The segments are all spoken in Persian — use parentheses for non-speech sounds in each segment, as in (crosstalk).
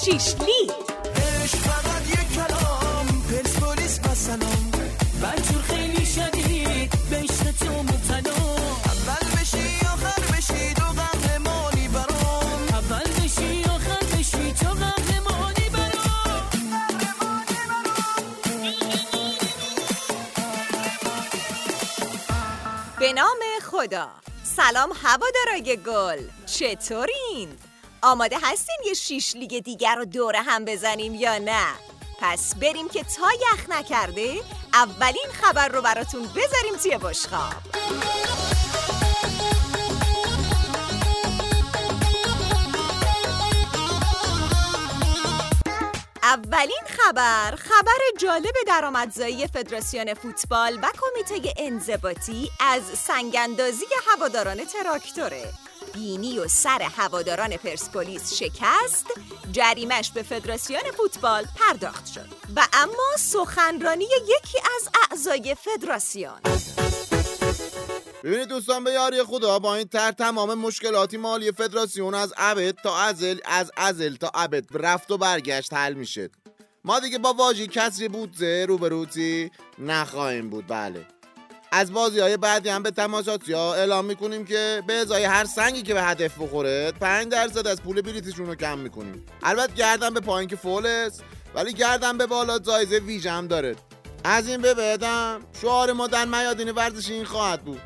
Shishli! نام خدا سلام هوادارای گل چطورین؟ آماده هستین یه شیش لیگ دیگر رو دور هم بزنیم یا نه؟ پس بریم که تا یخ نکرده اولین خبر رو براتون بذاریم توی بشخاب اولین خبر خبر جالب درآمدزایی فدراسیون فوتبال و کمیته انضباطی از سنگاندازی هواداران تراکتوره. بینی و سر هواداران پرسپولیس شکست جریمش به فدراسیون فوتبال پرداخت شد. و اما سخنرانی یکی از اعضای فدراسیون. ببینید دوستان به یاری خدا با این تر تمام مشکلاتی مالی فدراسیون از ابد تا ازل از ازل تا ابد رفت و برگشت حل میشه. ما دیگه با واژه کسری بودزه روبروتی نخواهیم بود بله. از بازی های بعدی هم به تماشاتی ها اعلام می‌کنیم که به ازای هر سنگی که به هدف بخوره 5 درصد از پول بلیتشون رو کم می‌کنیم. البته گردن به پایین که فول است ولی گردن به بالا جایزه ویژه هم داره. از این به بعدم شعار ما در میادین ورزشی این خواهد بود.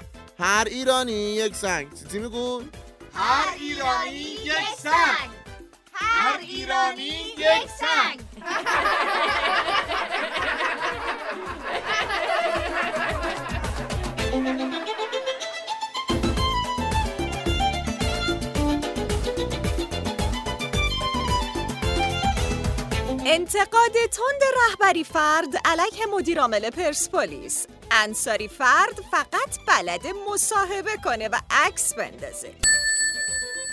هر ایرانی یک سنگ. چی میگو؟ هر ایرانی یک سنگ. هر ایرانی یک سنگ. انتقاد تند رهبری فرد علیه مدیر عامل پرسپولیس. انصاری فرد فقط بلد مصاحبه کنه و عکس بندازه.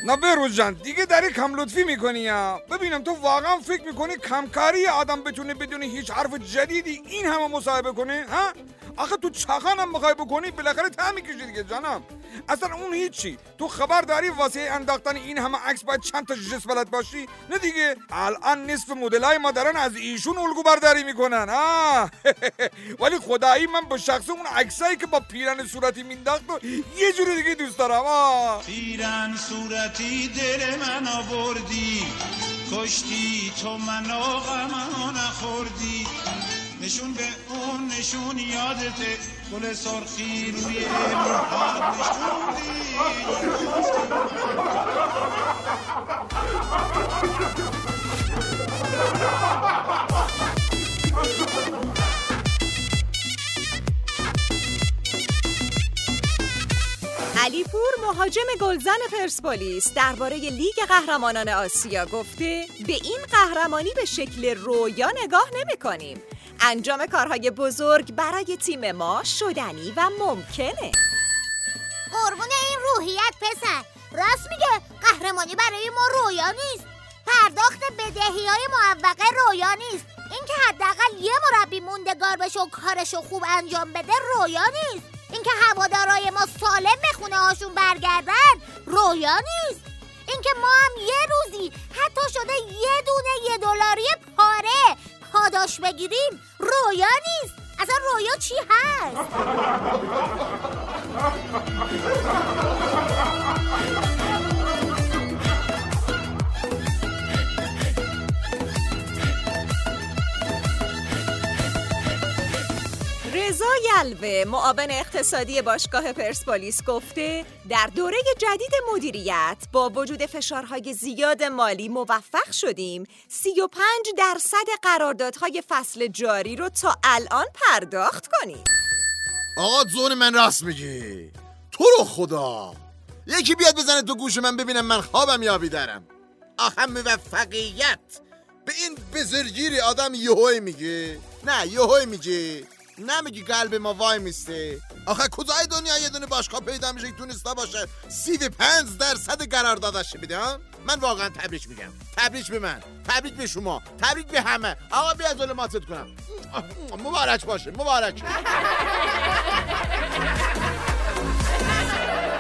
نه بروز جان دیگه داری کم لطفی می‌کنی یا ببینم تو واقعا فکر می‌کنی کمکاری آدم بتونه بدون هیچ حرف جدیدی این همه مصاحبه کنه ها؟ آخه تو چخان هم بخوای بکنی؟ بالاخره ته می‌کشی دیگه جانم. اصلا اون هیچی. تو خبر داری واسه انداختن این همه عکس باید چند تا جس بلد باشی؟ نه دیگه. الان نصف مدلای ما دارن از ایشون الگو برداری می‌کنن ها (laughs) ولی خدایی من با شخص اون عکسایی که با پیرن صورتی مینداخت و یه جوری دیگه دوست دارم ها پیرن صورتی دل من آوردی. کشتی تو منو غم نخوردی. نشون به اون نشون یادته گل سرخی روی موهات نشوندی علیپور مهاجم گلزن پرسپولیس درباره لیگ قهرمانان آسیا گفته به این قهرمانی به شکل رویا نگاه نمی کنیم. انجام کارهای بزرگ برای تیم ما شدنی و ممکنه. قربون این روحیت پسر. راست میگه قهرمانی برای ما رویا نیست. پرداخت بدهی های معوقه رویا نیست. اینکه حداقل یه مربی موندگار بشه و کارشو خوب انجام بده رویا نیست. اینکه هوادارای ما سالم به خونه هاشون برگردن رویا نیست. اینکه ما هم یه روزی حتی شده یه دونه یه دلاری پاره پاداش بگیریم رویا نیست. اصلا رویا چی هست؟ (laughs) رضا یلوه معاون اقتصادی باشگاه پرسپولیس گفته در دوره جدید مدیریت با وجود فشارهای زیاد مالی موفق شدیم. 35 درصد قراردادهای فصل جاری رو تا الان پرداخت کنیم. آقا زون من راست میگی. تو رو خدا. یکی بیاد بزنه تو گوش من ببینم من خوابم یا بیدارم. آخه موفقیت. به این بزرگیری آدم یهوی میگه. نه یهوی میگه. نمیگی قلب ما وای میسته. آخه کجای دنیا یه دونه باشگاه پیدا میشه که تونسته باشه سی و پنج درصد قراردادش بده ها؟ من واقعا تبریک میگم. تبریک به من. تبریک به شما. تبریک به همه. آقا بیا ظلماتت کنم. مبارک باشه. مبارک.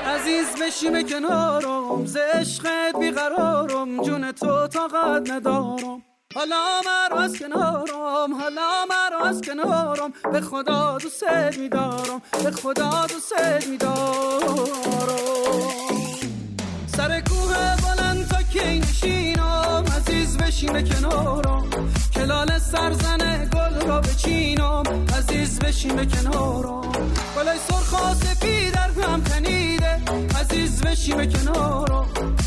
عزیز بشیم کنارم. ز عشقت بیقرارم. جون تو طاقت ندارم. حالا مرا از کنارم حالا مرا از کنارم. به خدا دوست میدارم به خدا دوست میدارم. سر کوه بلند تا کی نشینم عزیز بشین کنارم. کلال سرزن گل را بچینم عزیز بشین کنارم. گلای سرخ و سپید در هم تنیده عزیز بشین کنارم.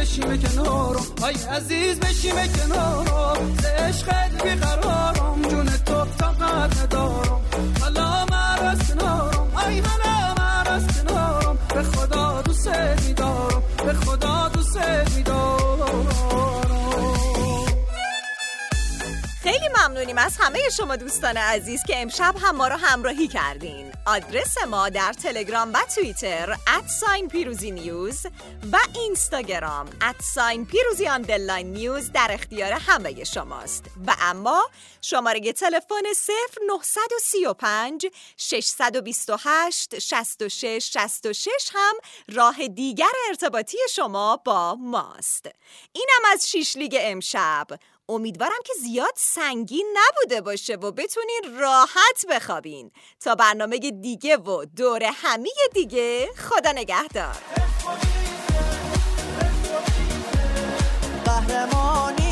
بشین کنارم آی عزیز بشین کنارم ز عشقت بیقرارم جون تو طاقت ندارم. حالا از کنارم. آی حالا از کنارم. به خدا دوست میدارم. به خدا دوست میدارم. خیلی ممنونیم از همه شما دوستان عزیز که امشب هم ما رو همراهی کردین. آدرس ما در تلگرام و توییتر ادساین پیروزی نیوز و اینستاگرام at sign پیروزی underline news در اختیار همه شماست. و اما شماره تلفن 0935 628 66 66 هم راه دیگر ارتباطی شما با ماست. اینم از شیش لیگ امشب. امیدوارم که زیاد سنگین نبوده باشه و بتونین راحت بخوابین. تا برنامه دیگه و دور همی دیگه خدا نگهدار. قهرمانی